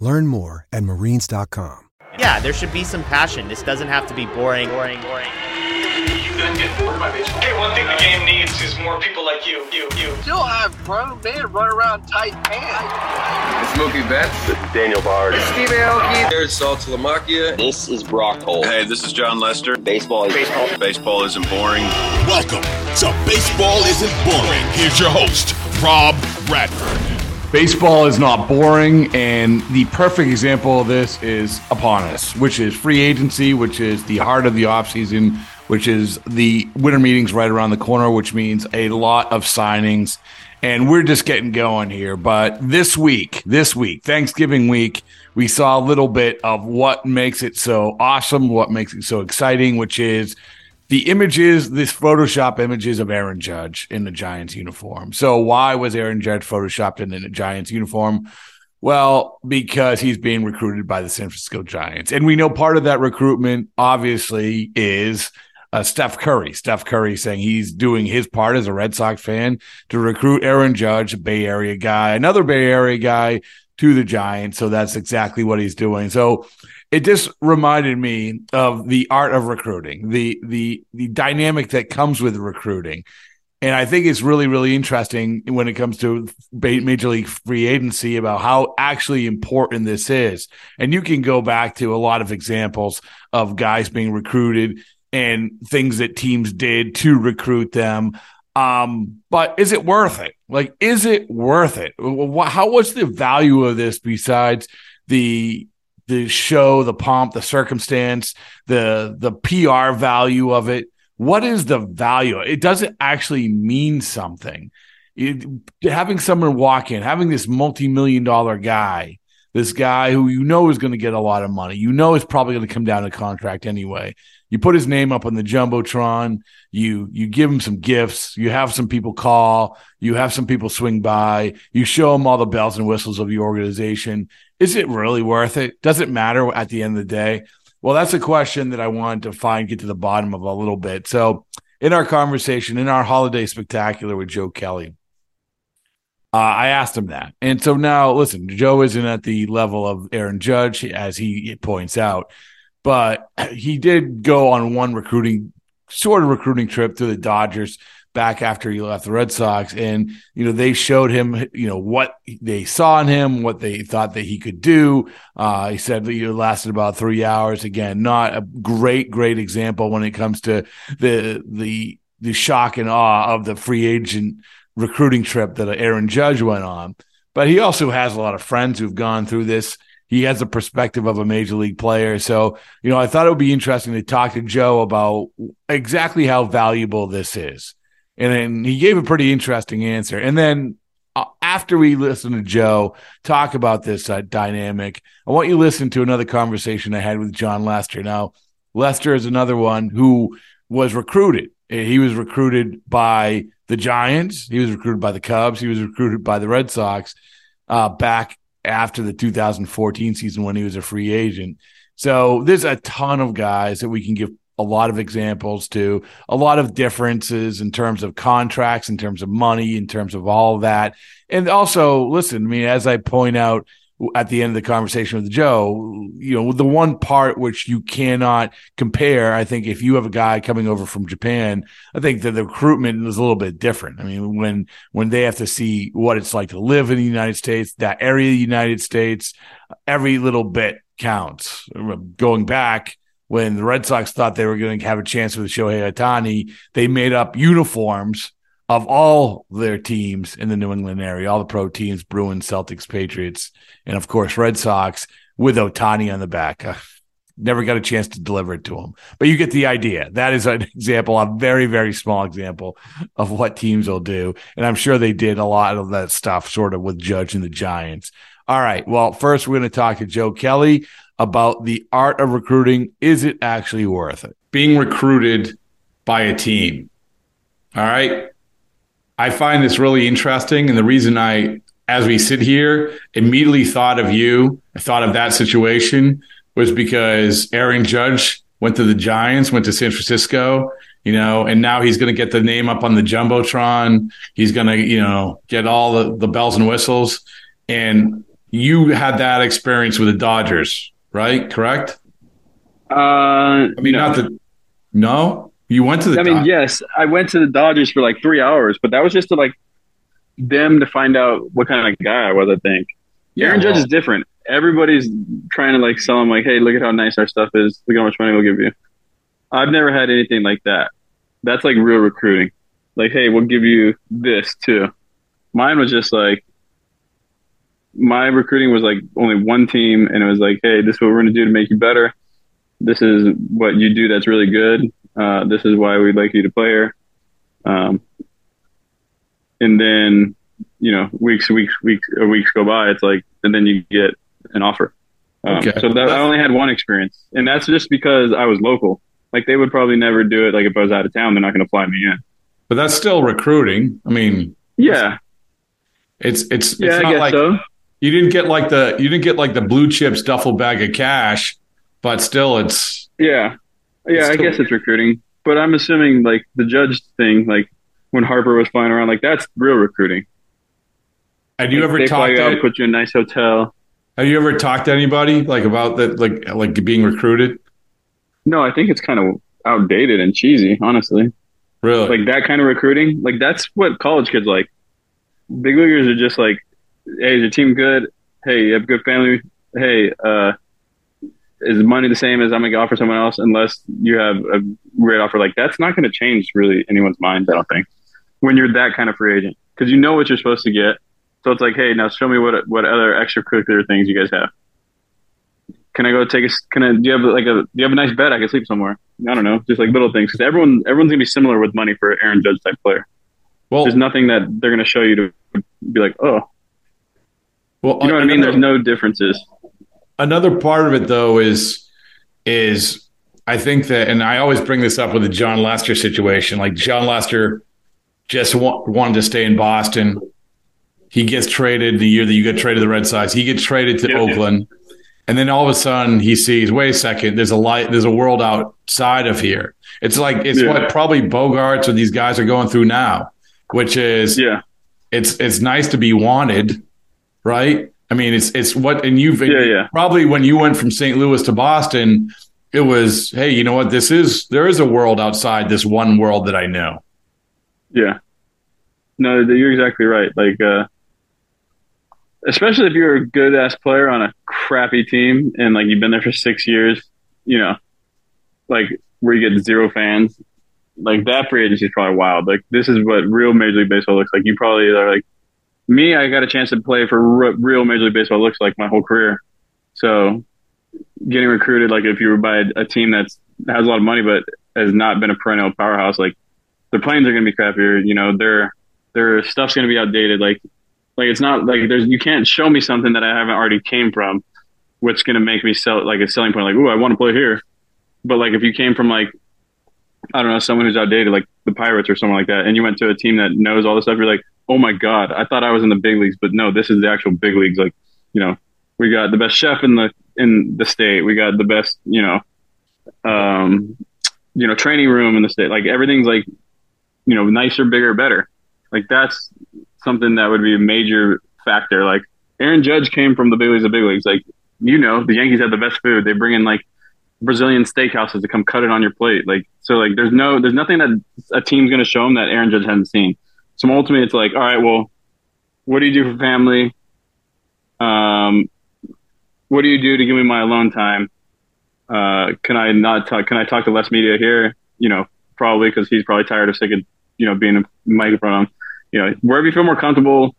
Learn more at marines.com. Yeah, there should be some passion. This doesn't have to be boring, boring, boring. Hey, one thing the game needs is more people like you. You, you. Still have grown men run around tight pants. Mookie Betts. Daniel Bard. Steve Aoki. There's Saltalamacchia. This is Brock Holt. Hey, this is Jon Lester. Baseball is baseball. Baseball isn't boring. Welcome to Baseball Isn't Boring. Here's your host, Rob Bradford. Baseball is not boring, and the perfect example of this is upon us, which is free agency, which is the heart of the offseason, which is the winter meetings right around the corner, which means a lot of signings. And we're just getting going here. But this week, this week, Thanksgiving week, we saw a little bit of what makes it so awesome, what makes it so exciting, which is the images, this Photoshop images of Aaron Judge in the Giants uniform. So why was Aaron Judge Photoshopped in the Giants uniform? Well, because he's being recruited by the San Francisco Giants. And we know part of that recruitment obviously is uh, Steph Curry. Steph Curry saying he's doing his part as a Red Sox fan to recruit Aaron Judge, Bay Area guy, another Bay Area guy to the Giants. So that's exactly what he's doing. So it just reminded me of the art of recruiting, the the the dynamic that comes with recruiting. And I think it's really, really interesting when it comes to major league free agency about how actually important this is. And you can go back to a lot of examples of guys being recruited and things that teams did to recruit them. Um, but is it worth it? Like, is it worth it? How what's the value of this besides the the show, the pomp, the circumstance, the the PR value of it. What is the value? It doesn't actually mean something. It, having someone walk in, having this multi-million dollar guy, this guy who you know is going to get a lot of money, you know is probably going to come down to contract anyway. You put his name up on the jumbotron. You you give him some gifts. You have some people call. You have some people swing by. You show them all the bells and whistles of your organization, is it really worth it? Does it matter at the end of the day? Well, that's a question that I wanted to find, get to the bottom of a little bit. So, in our conversation, in our holiday spectacular with Joe Kelly, uh, I asked him that. And so now, listen, Joe isn't at the level of Aaron Judge, as he points out, but he did go on one recruiting, sort of recruiting trip to the Dodgers back after he left the Red Sox. And, you know, they showed him, you know, what they saw in him, what they thought that he could do. Uh, he said that it lasted about three hours. Again, not a great, great example when it comes to the, the, the shock and awe of the free agent recruiting trip that Aaron Judge went on. But he also has a lot of friends who've gone through this. He has the perspective of a major league player. So, you know, I thought it would be interesting to talk to Joe about exactly how valuable this is. And then he gave a pretty interesting answer. And then uh, after we listen to Joe talk about this uh, dynamic, I want you to listen to another conversation I had with Jon Lester. Now, Lester is another one who was recruited. He was recruited by the Giants. He was recruited by the Cubs. He was recruited by the Red Sox uh, back after the 2014 season when he was a free agent. So there's a ton of guys that we can give a lot of examples to, a lot of differences in terms of contracts, in terms of money, in terms of all of that. And also, listen, I mean, as I point out, at the end of the conversation with Joe, you know, the one part which you cannot compare, I think if you have a guy coming over from Japan, I think that the recruitment is a little bit different. I mean, when when they have to see what it's like to live in the United States, that area of the United States, every little bit counts. Going back when the Red Sox thought they were going to have a chance with Shohei Ohtani, they made up uniforms of all their teams in the New England area, all the pro teams, Bruins, Celtics, Patriots, and of course Red Sox with Ohtani on the back. Never got a chance to deliver it to him, but you get the idea. That is an example, a very, very small example of what teams will do. And I'm sure they did a lot of that stuff sort of with Judge and the Giants. All right. Well, first we're going to talk to Joe Kelly about the art of recruiting. Is it actually worth it? Being recruited by a team. All right. I find this really interesting. And the reason I, as we sit here, immediately thought of you, I thought of that situation was because Aaron Judge went to the Giants, went to San Francisco, you know, and now he's going to get the name up on the Jumbotron. He's going to, you know, get all the, the bells and whistles. And you had that experience with the Dodgers, right? Correct? Uh, I mean, no. not the, no? You went to the. I mean, yes, I went to the Dodgers for like three hours, but that was just to like them to find out what kind of guy I was. I think yeah, Aaron well, Judge is different. Everybody's trying to like sell him like, hey, look at how nice our stuff is. Look how much money we'll give you. I've never had anything like that. That's like real recruiting. Like, hey, we'll give you this too. Mine was just like my recruiting was like only one team, and it was like, hey, this is what we're gonna do to make you better. This is what you do that's really good uh, this is why we'd like you to play here. Um, and then, you know, weeks, weeks, weeks, or weeks go by. It's like, and then you get an offer. Um, okay. So that, I only had one experience, and that's just because I was local. Like they would probably never do it. Like if I was out of town, they're not going to fly me in. But that's still recruiting. I mean, yeah, it's it's it's yeah, not like so. You didn't get like the you didn't get like the blue chips duffel bag of cash, but still, it's yeah. Yeah, I guess it's recruiting, but I'm assuming like the judge thing, like when Harper was flying around, like that's real recruiting. Have you like, ever talked to put you in a nice hotel? Have you ever talked to anybody like about that, like like being recruited? No, I think it's kind of outdated and cheesy, honestly. Really, like that kind of recruiting, like that's what college kids like. Big leaguers are just like, hey, is your team good? Hey, you have a good family. Hey, uh, is money the same as I'm gonna offer someone else unless you have a great offer like that's not gonna change really anyone's minds, I don't think. When you're that kind of free agent. Because you know what you're supposed to get. So it's like, hey, now show me what what other extracurricular things you guys have. Can I go take a can I do you have like a do you have a nice bed I can sleep somewhere? I don't know. Just like little things. Because everyone everyone's gonna be similar with money for Aaron Judge type player. Well there's nothing that they're gonna show you to be like, oh. Well, you know what I mean? There's no differences another part of it though is is I think that, and I always bring this up with the Jon Lester situation. Like Jon Lester just wa- wanted to stay in Boston. He gets traded the year that you get traded to the Red Sox. He gets traded to Oakland, and then all of a sudden he sees, wait a second, there's a light, there's a world outside of here. It's like it's yeah. what probably Bogaerts or these guys are going through now, which is yeah, it's it's nice to be wanted, right? I mean, it's it's what and you've yeah, yeah. probably when you went from St. Louis to Boston, it was hey, you know what? This is there is a world outside this one world that I know. Yeah, no, you're exactly right. Like, uh, especially if you're a good ass player on a crappy team and like you've been there for six years, you know, like where you get zero fans. Like that free agency is probably wild. Like this is what real Major League Baseball looks like. You probably are like me, I got a chance to play for real Major League Baseball. Looks like my whole career. So getting recruited, like if you were by a, a team that's has a lot of money but has not been a perennial powerhouse, like their planes are going to be crappier. You know, their their stuff's going to be outdated. Like like it's not like there's you can't show me something that I haven't already came from, which going to make me sell like a selling point. Like, oh, I want to play here. But like if you came from like I don't know someone who's outdated, like the Pirates or someone like that, and you went to a team that knows all this stuff, you're like, oh my god, I thought I was in the big leagues, but no, this is the actual big leagues. Like you know, we got the best chef in the in the state. We got the best, you know, um, you know, training room in the state. Like everything's like, you know, nicer, bigger, better. Like that's something that would be a major factor. Like Aaron Judge came from the big leagues of big leagues. Like you know, the Yankees have the best food. They bring in like Brazilian steakhouses to come cut it on your plate. Like so, like there's no, there's nothing that a team's going to show them that Aaron Judge hasn't seen. So ultimately, it's like, all right, well, what do you do for family? Um, what do you do to give me my alone time? Uh, can I not talk? Can I talk to less media here? You know, probably because he's probably tired of sick of you know being a mic in front of him. You know, wherever you feel more comfortable.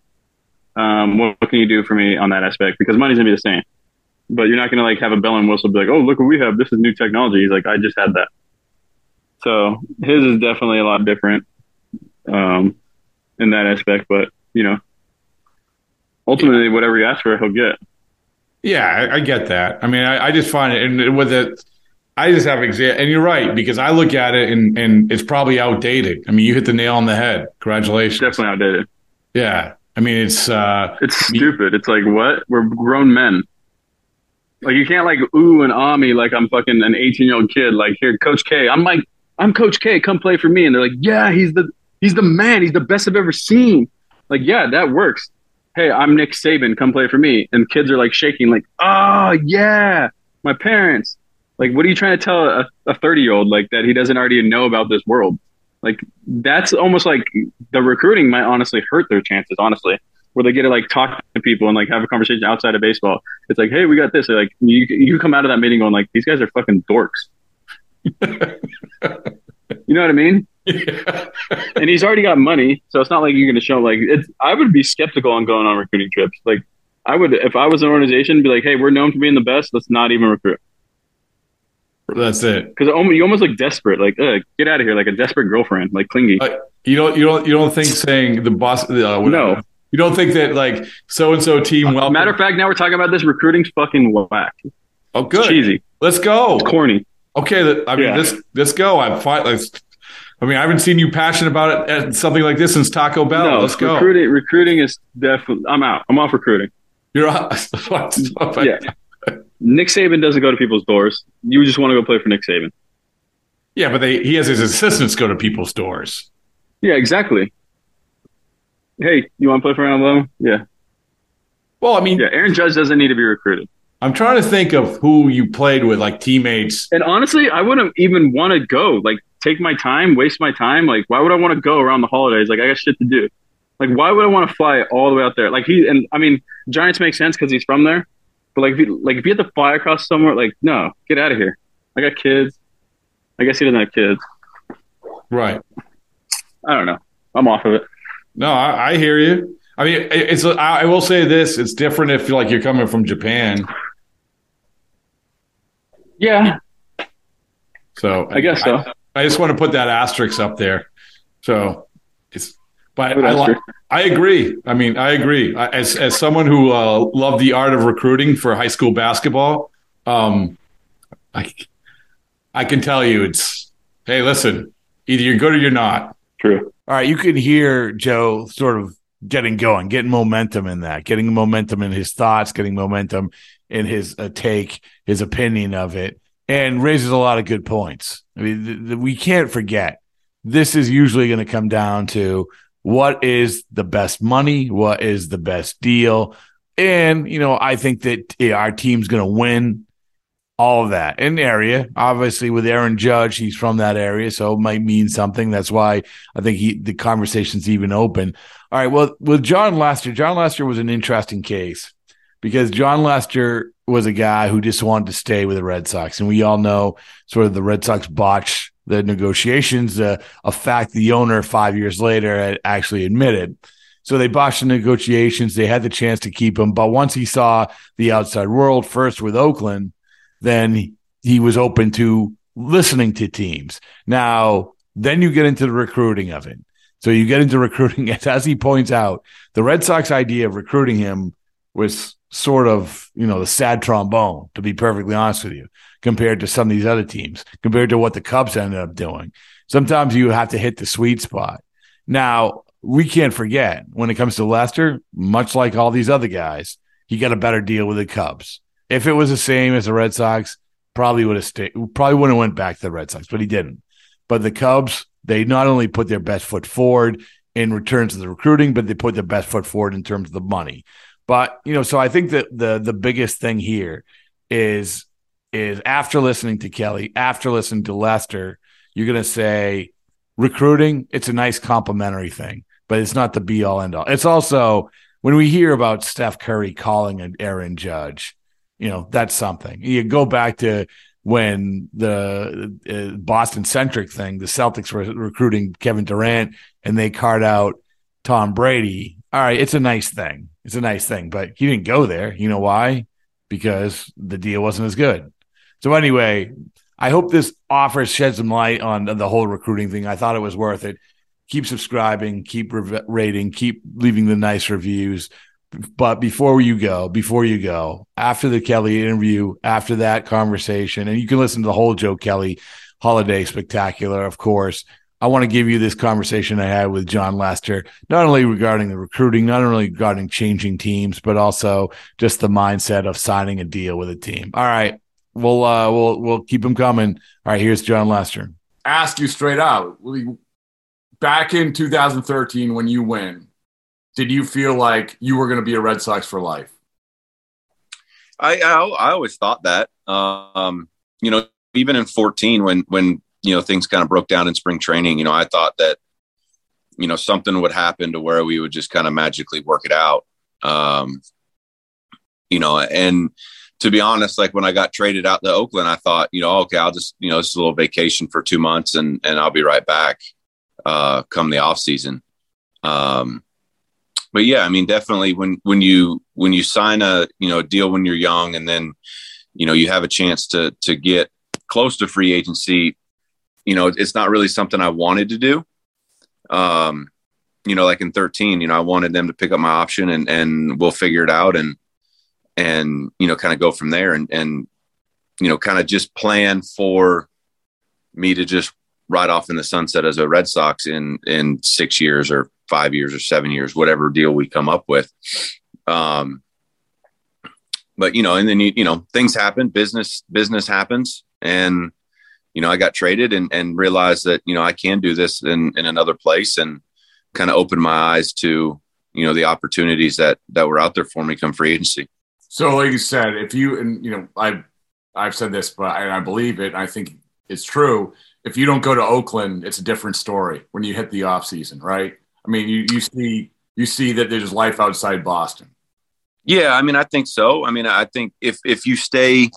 Um, what, what, can you do for me on that aspect? Because money's gonna be the same, but you're not gonna like have a bell and whistle be like, oh look what we have. This is new technology. He's like, I just had that. So his is definitely a lot different um, in that aspect, but you know, ultimately, yeah. whatever you ask for, he'll get. Yeah, I, I get that. I mean, I, I, just find it, and with it, I just have example, and you're right because I look at it and and it's probably outdated. I mean, you hit the nail on the head. Congratulations. Definitely outdated. Yeah, I mean, it's uh, it's stupid. It's like what? We're grown men. Like you can't like ooh and ah me like I'm fucking an 18 year old kid. Like here, Coach K. I'm like I'm Coach K. Come play for me. And they're like, yeah, he's the he's the man. He's the best I've ever seen. Like yeah, that works hey, I'm Nick Saban, come play for me. And kids are like shaking, like, oh, yeah, my parents. Like, what are you trying to tell a 30 year old like that he doesn't already know about this world? Like, that's almost like the recruiting might honestly hurt their chances, honestly, where they get to like talk to people and like have a conversation outside of baseball. It's like, hey, we got this. Like, you, you come out of that meeting going, like, these guys are fucking dorks. you know what I mean? And he's already got money, so it's not like you're going to show like it's. I would be skeptical on going on recruiting trips. Like I would, if I was an organization, be like, hey, we're known for being the best. Let's not even recruit. That's it. Because you almost look desperate, like get out of here, like a desperate girlfriend, like clingy. Uh, you don't, you don't, you don't think saying the boss? Uh, no, you don't think that like so and so team. Well, matter of fact, now we're talking about this recruiting's fucking whack. Oh, good, it's cheesy. Let's go. It's corny. Okay, I mean, yeah. let's let's go. I'm fine. Let's I mean, I haven't seen you passionate about it at something like this since Taco Bell. No, Let's go. Recruiting, recruiting is definitely. I'm out. I'm off recruiting. You're off. yeah. Nick Saban doesn't go to people's doors. You just want to go play for Nick Saban. Yeah, but they he has his assistants go to people's doors. Yeah, exactly. Hey, you want to play for Alabama? Yeah. Well, I mean, yeah, Aaron Judge doesn't need to be recruited. I'm trying to think of who you played with, like teammates. And honestly, I wouldn't even want to go. Like, take my time, waste my time. Like, why would I want to go around the holidays? Like, I got shit to do. Like, why would I want to fly all the way out there? Like, he and I mean, Giants make sense because he's from there. But like, if you, like if you had to fly across somewhere, like, no, get out of here. I got kids. I guess he doesn't have kids. Right. I don't know. I'm off of it. No, I, I hear you. I mean, it's. I will say this: it's different if like you're coming from Japan. Yeah. So I guess so. I, I just want to put that asterisk up there. So it's, but I, I agree. I mean, I agree. As as someone who uh, loved the art of recruiting for high school basketball, um, I I can tell you, it's hey, listen, either you're good or you're not. True. All right, you can hear Joe sort of getting going, getting momentum in that, getting momentum in his thoughts, getting momentum in his uh, take, his opinion of it, and raises a lot of good points. I mean, th- th- we can't forget this is usually going to come down to what is the best money, what is the best deal. And, you know, I think that yeah, our team's going to win all of that in area. Obviously, with Aaron Judge, he's from that area, so it might mean something. That's why I think he the conversation's even open. All right. Well, with Jon Lester, Jon Lester was an interesting case because Jon Lester was a guy who just wanted to stay with the Red Sox. And we all know sort of the Red Sox botch the negotiations, uh, a fact the owner five years later had actually admitted. So they botched the negotiations. They had the chance to keep him. But once he saw the outside world, first with Oakland, then he was open to listening to teams. Now, then you get into the recruiting of it. So you get into recruiting, as he points out, the Red Sox idea of recruiting him was sort of, you know, the sad trombone, to be perfectly honest with you, compared to some of these other teams, compared to what the Cubs ended up doing. Sometimes you have to hit the sweet spot. Now, we can't forget when it comes to Lester, much like all these other guys, he got a better deal with the Cubs. If it was the same as the Red Sox, probably would have stayed. Probably wouldn't have went back to the Red Sox, but he didn't. But the Cubs, they not only put their best foot forward in returns to the recruiting, but they put their best foot forward in terms of the money. But you know, so I think that the the biggest thing here is is after listening to Kelly, after listening to Lester, you're going to say recruiting. It's a nice complimentary thing, but it's not the be all end all. It's also when we hear about Steph Curry calling an Aaron Judge, you know, that's something. You go back to when the uh, Boston centric thing, the Celtics were recruiting Kevin Durant and they card out Tom Brady. All right, it's a nice thing. It's a nice thing, but he didn't go there. You know why? Because the deal wasn't as good. So anyway, I hope this offer sheds some light on the whole recruiting thing. I thought it was worth it. Keep subscribing, keep rating, keep leaving the nice reviews. But before you go, before you go, after the Kelly interview, after that conversation, and you can listen to the whole Joe Kelly holiday spectacular, of course. I want to give you this conversation I had with Jon Lester, not only regarding the recruiting, not only regarding changing teams, but also just the mindset of signing a deal with a team. All right, we'll uh, we'll we'll keep them coming. All right, here's Jon Lester. Ask you straight out. Back in 2013, when you win, did you feel like you were going to be a Red Sox for life? I I, I always thought that. Um, you know, even in 14, when when you know things kind of broke down in spring training, you know, I thought that you know something would happen to where we would just kind of magically work it out. Um, you know, and to be honest, like when I got traded out to Oakland, I thought, you know, okay, I'll just, you know, this is a little vacation for two months and, and I'll be right back, uh, come the off season. Um, but yeah, I mean, definitely when, when you, when you sign a, you know, deal when you're young and then, you know, you have a chance to, to get close to free agency, you know, it's not really something I wanted to do. Um, you know, like in 13, you know, I wanted them to pick up my option and, and we'll figure it out. And, and you know kind of go from there and and you know kind of just plan for me to just ride off in the sunset as a Red Sox in in six years or five years or seven years, whatever deal we come up with. Um, but you know, and then you you know things happen, business business happens, and you know I got traded and and realized that you know I can do this in in another place and kind of opened my eyes to you know the opportunities that that were out there for me come free agency. So, like you said, if you and you know, I I've said this, but I, I believe it. I think it's true. If you don't go to Oakland, it's a different story when you hit the off season, right? I mean, you you see you see that there's life outside Boston. Yeah, I mean, I think so. I mean, I think if if you stay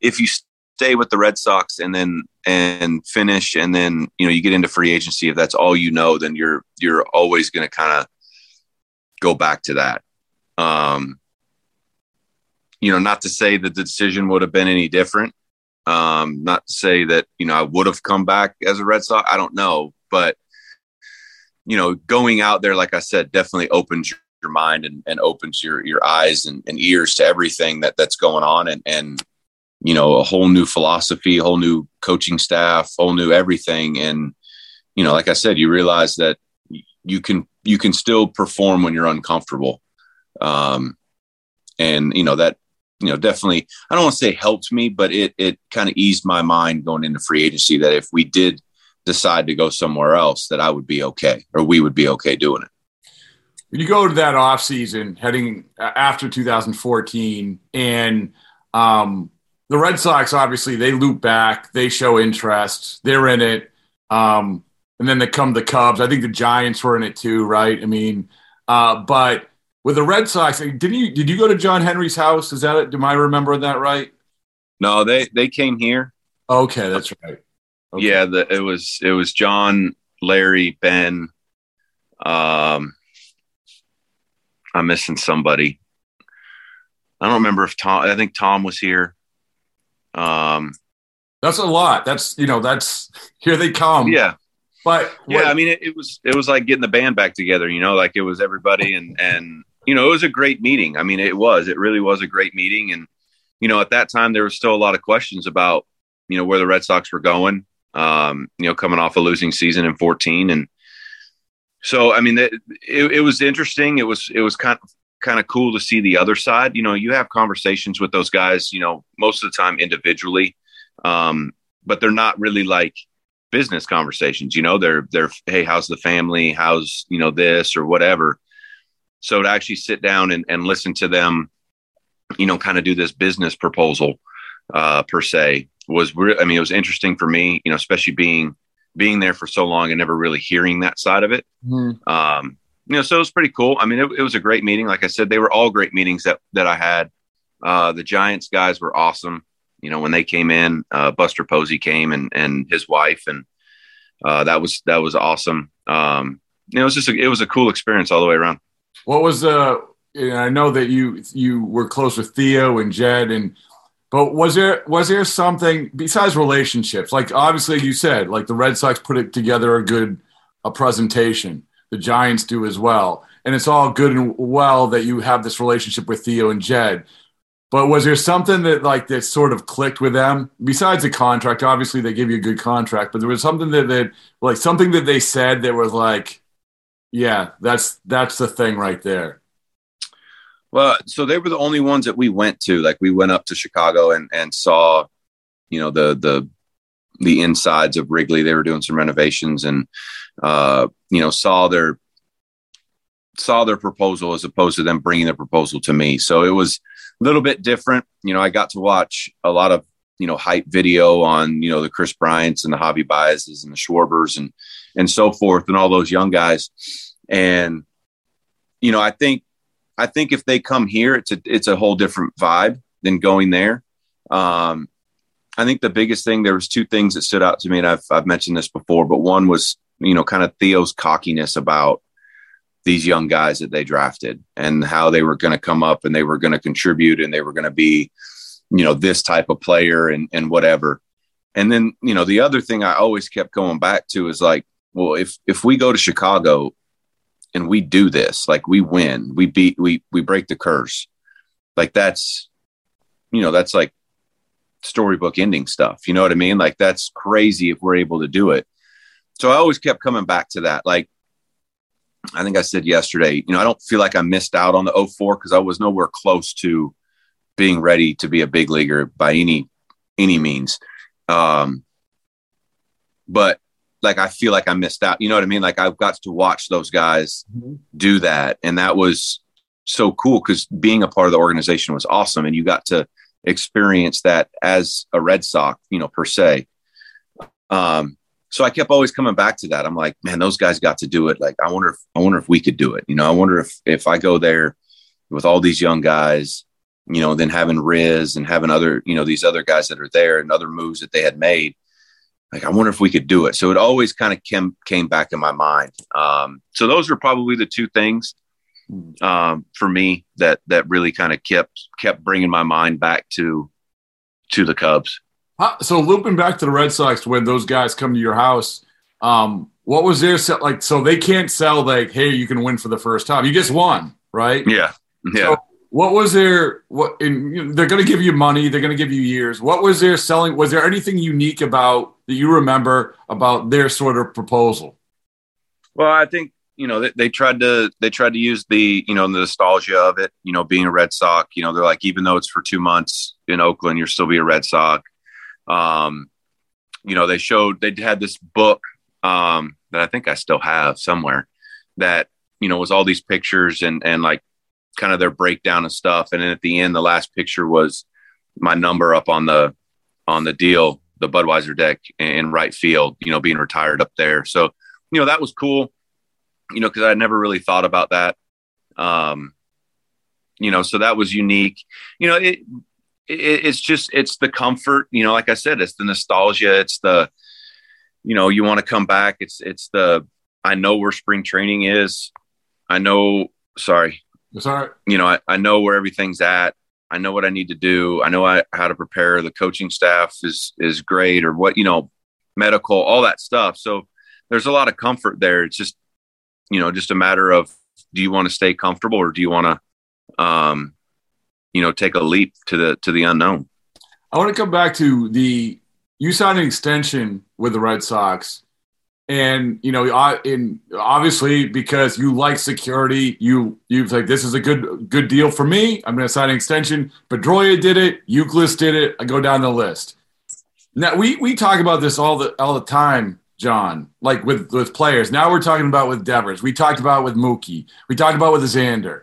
if you stay with the Red Sox and then and finish and then you know you get into free agency, if that's all you know, then you're you're always going to kind of go back to that. Um, you know, not to say that the decision would have been any different. Um, not to say that, you know, I would have come back as a Red Sox. I don't know. But, you know, going out there, like I said, definitely opens your, mind and, and opens your, your eyes and, and ears to everything that that's going on. And, and, you know, a whole new philosophy, a whole new coaching staff, whole new everything. And, you know, like I said, you realize that you can, you can still perform when you're uncomfortable. Um, and, you know, that, you know, definitely, I don't want to say helped me, but it, it kind of eased my mind going into free agency that if we did decide to go somewhere else, that I would be okay or we would be okay doing it. You go to that off season heading uh, after 2014 and, um, the Red Sox, obviously, they loop back, they show interest, they're in it. Um, and then they come the Cubs. I think the Giants were in it too, right? I mean, uh, but with the Red Sox, didn't you? Did you go to John Henry's house? Is that? It? Do I remember that right? No, they they came here. Okay, that's right. Okay. Yeah, the, it was it was John, Larry, Ben. Um, I'm missing somebody. I don't remember if Tom. I think Tom was here. Um, that's a lot. That's you know that's here they come. Yeah, but yeah, I mean it, it was it was like getting the band back together. You know, like it was everybody and and you know, it was a great meeting. I mean, it was, it really was a great meeting. And, you know, at that time, there was still a lot of questions about, you know, where the Red Sox were going, um, you know, coming off a losing season in 14. And so, I mean, it, it, it was interesting. It was, it was kind of, kind of cool to see the other side. You know, you have conversations with those guys, you know, most of the time individually, um, but they're not really like business conversations. You know, they're they're hey, how's the family? How's you know this or whatever. So to actually sit down and, and listen to them, you know, kind of do this business proposal uh, per se was. Re- I mean, it was interesting for me, you know, especially being being there for so long and never really hearing that side of it. Mm-hmm. Um, you know, so it was pretty cool. I mean, it, it, was a great meeting. Like I said, they were all great meetings that that I had. Uh, the Giants guys were awesome. You know, when they came in, uh, Buster Posey came and and his wife, and uh, that was that was awesome. Um, you know, it was just a, it was a cool experience all the way around. What was uh? I know that you you were close with Theo and Jed, and but was there was there something besides relationships? Like obviously you said, like the Red Sox put it together a good a presentation the Giants do as well. And it's all good and well that you have this relationship with Theo and Jed. But was there something that like that sort of clicked with them besides the contract? Obviously, they give you a good contract, but there was something that that like something that they said that was like, yeah, that's that's the thing right there. Well, so they were the only ones that we went to. Like we went up to Chicago and and saw, you know, the the the insides of Wrigley. They were doing some renovations and uh, you know, saw their saw their proposal as opposed to them bringing the proposal to me. So it was a little bit different. You know, I got to watch a lot of you know hype video on you know the Kris Bryants and the Javy Baez's and the Schwarbers and and so forth and all those young guys. And you know, I think I think if they come here, it's a it's a whole different vibe than going there. Um, I think the biggest thing there was two things that stood out to me, and I've I've mentioned this before, but one was you know, kind of Theo's cockiness about these young guys that they drafted and how they were going to come up and they were going to contribute and they were going to be, you know, this type of player and, and whatever. And then, you know, the other thing I always kept going back to is like, well, if, if we go to Chicago and we do this, like we win, we beat, we, we break the curse. Like that's, you know, that's like storybook ending stuff. You know what I mean? Like that's crazy if we're able to do it so I always kept coming back to that. Like, I think I said yesterday, you know, I don't feel like I missed out on the 04 because I was nowhere close to being ready to be a big leaguer by any any means. Um, but like I feel like I missed out. You know what I mean? Like I've got to watch those guys mm-hmm. do that, and that was so cool because being a part of the organization was awesome, and you got to experience that as a Red Sox, you know, per se. Um, so I kept always coming back to that. I'm like, man, those guys got to do it. Like, I wonder if I wonder if we could do it. You know, I wonder if if I go there with all these young guys, you know, then having Riz and having other, you know, these other guys that are there and other moves that they had made. Like, I wonder if we could do it. So it always kind of came came back in my mind. Um, so those are probably the two things um, for me that that really kind of kept kept bringing my mind back to to the Cubs. So looping back to the Red Sox when those guys come to your house, um, what was their set like? So they can't sell like, hey, you can win for the first time. You just won, right? Yeah, yeah. So what was their what? In, you know, they're going to give you money. They're going to give you years. What was their selling? Was there anything unique about that you remember about their sort of proposal? Well, I think you know they, they, tried to they tried to use the you know the nostalgia of it. You know, being a Red Sox. You know, they're like even though it's for two months in Oakland, you're still be a Red Sox. Um, you know, they showed they had this book um, that I think I still have somewhere that you know was all these pictures and and like kind of their breakdown of stuff. And then at the end, the last picture was my number up on the on the deal, the Budweiser deck in right field. You know, being retired up there. So you know that was cool. You know, because I never really thought about that. Um, you know, so that was unique. You know, it it, it's just it's the comfort you know like i said it's the nostalgia it's the you know you want to come back it's it's the i know where spring training is. I know sorry. Sorry you know I, I know where everything's at. I know what i need to do. I know I, how to prepare. The coaching staff is is great or what you know medical all that stuff. So there's a lot of comfort there. It's just you know just a matter of do you want to stay comfortable or do you want to um you know take a leap to the to the unknown. I want to come back to the you signed an extension with the Red Sox. and you know, I, in obviously because you like security, you you've like this is a good good deal for me. I'm going to sign an extension. Pedroia did it. Youkilis did it. I go down the list. Now we we talk about this all the all the time, Jon. Like with with players. Now we're talking about with Devers. We talked about with Mookie. We talked about with Xander.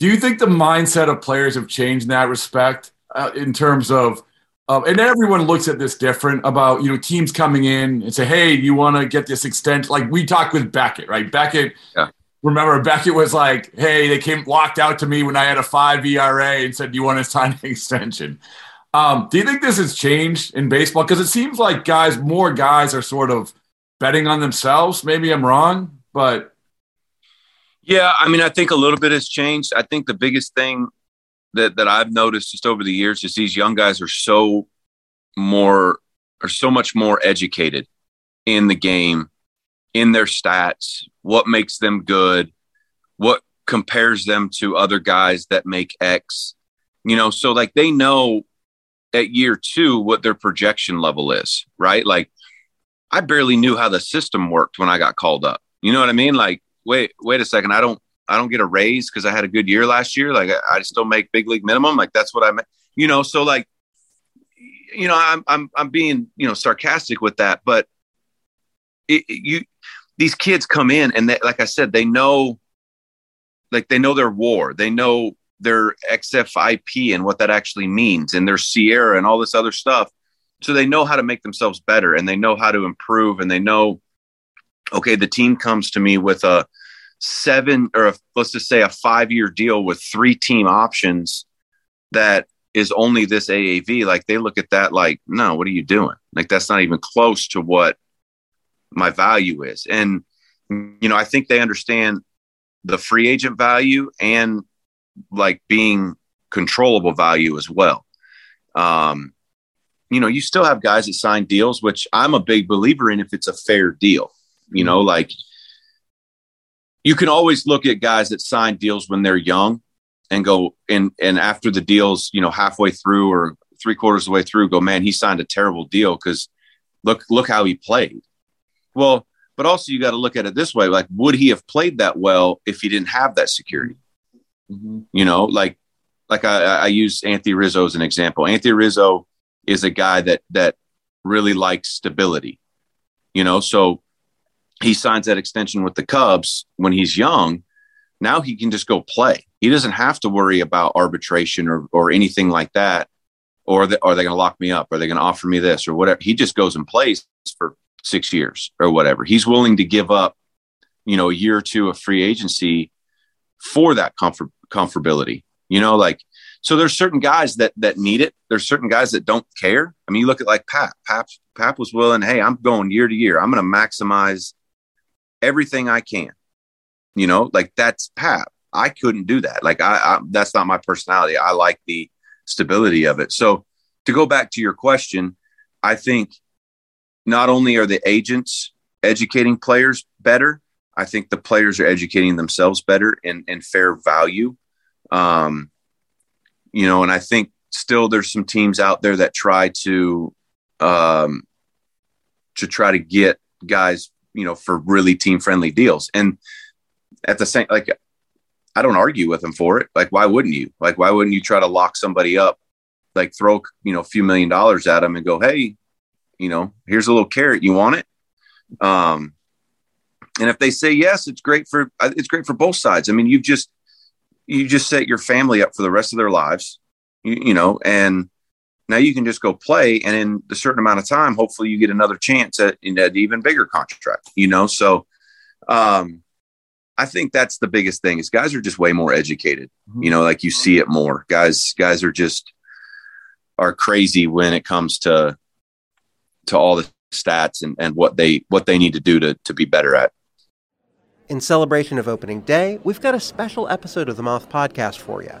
Do you think the mindset of players have changed in that respect uh, in terms of and everyone looks at this different about you know teams coming in and say, "Hey, you want to get this extension?" Like we talked with Beckett, right? Beckett. Yeah. Remember, Beckett was like, "Hey, they came walked out to me when I had a five ERA and said, do "You want to sign an extension?" Um, do you think this has changed in baseball? Because it seems like guys, more guys are sort of betting on themselves. Maybe I'm wrong, but yeah, I mean, I think a little bit has changed. I think the biggest thing that that I've noticed just over the years is these young guys are so more are so much more educated in the game, in their stats, what makes them good, what compares them to other guys that make X. You know, so like they know at year two what their projection level is, right? Like I barely knew how the system worked when I got called up. You know what I mean? Like, wait, wait a second, I don't I don't get a raise because I had a good year last year. Like I, I still make big league minimum. Like that's what I meant. You know, so like, you know, I'm I'm I'm being you know sarcastic with that, but it, it, you these kids come in and they, like I said, they know, like they know their WAR. They know their xFIP and what that actually means, and their SIERA and all this other stuff. So they know how to make themselves better, and they know how to improve, and they know, okay, the team comes to me with a seven or a, let's just say a five year deal with three team options that is only this AAV, like they look at that like, no, what are you doing? Like that's not even close to what my value is. And, you know, I think they understand the free agent value and like being controllable value as well. Um, you know, you still have guys that sign deals, which I'm a big believer in if it's a fair deal. You know, like you can always look at guys that sign deals when they're young and go and and after the deals, you know, halfway through or three quarters of the way through, go, man, he signed a terrible deal because look look how he played. Well, but also you got to look at it this way: like, would he have played that well if he didn't have that security? Mm-hmm. You know, like like I, I use Anthony Rizzo as an example. Anthony Rizzo is a guy that that really likes stability. You know, so he signs that extension with the Cubs when he's young, now he can just go play. He doesn't have to worry about arbitration or, or anything like that. Or the, are they going to lock me up? Are they going to offer me this or whatever? He just goes and plays for six years or whatever. He's willing to give up, you know, a year or two of free agency for that comfort comfortability. You know, like so there's certain guys that that need it. There's certain guys that don't care. I mean, you look at like Pap. Pap Pap was willing, hey, I'm going year to year. I'm going to maximize everything I can. You know, like that's Pap. I couldn't do that. Like I, I that's not my personality. I like the stability of it. So to go back to your question, I think not only are the agents educating players better, I think the players are educating themselves better in fair value. Um, you know, and I think still there's some teams out there that try to um, to try to get guys you know, for really team friendly deals. And at the same, like, I don't argue with them for it. Like, why wouldn't you? Like, why wouldn't you try to lock somebody up, like throw, you know, a few million dollars at them and go, hey, you know, here's a little carrot. You want it? Um, and if they say yes, it's great for it's great for both sides. I mean, you've just you just set your family up for the rest of their lives, you, you know, and now you can just go play, and in a certain amount of time, hopefully you get another chance at, an even bigger contract. You know, so um, I think that's the biggest thing is guys are just way more educated. You know, like you see it more. Guys, guys are just are crazy when it comes to to all the stats and, and what they what they need to do to to be better at. In celebration of opening day, we've got a special episode of the Moth Podcast for you.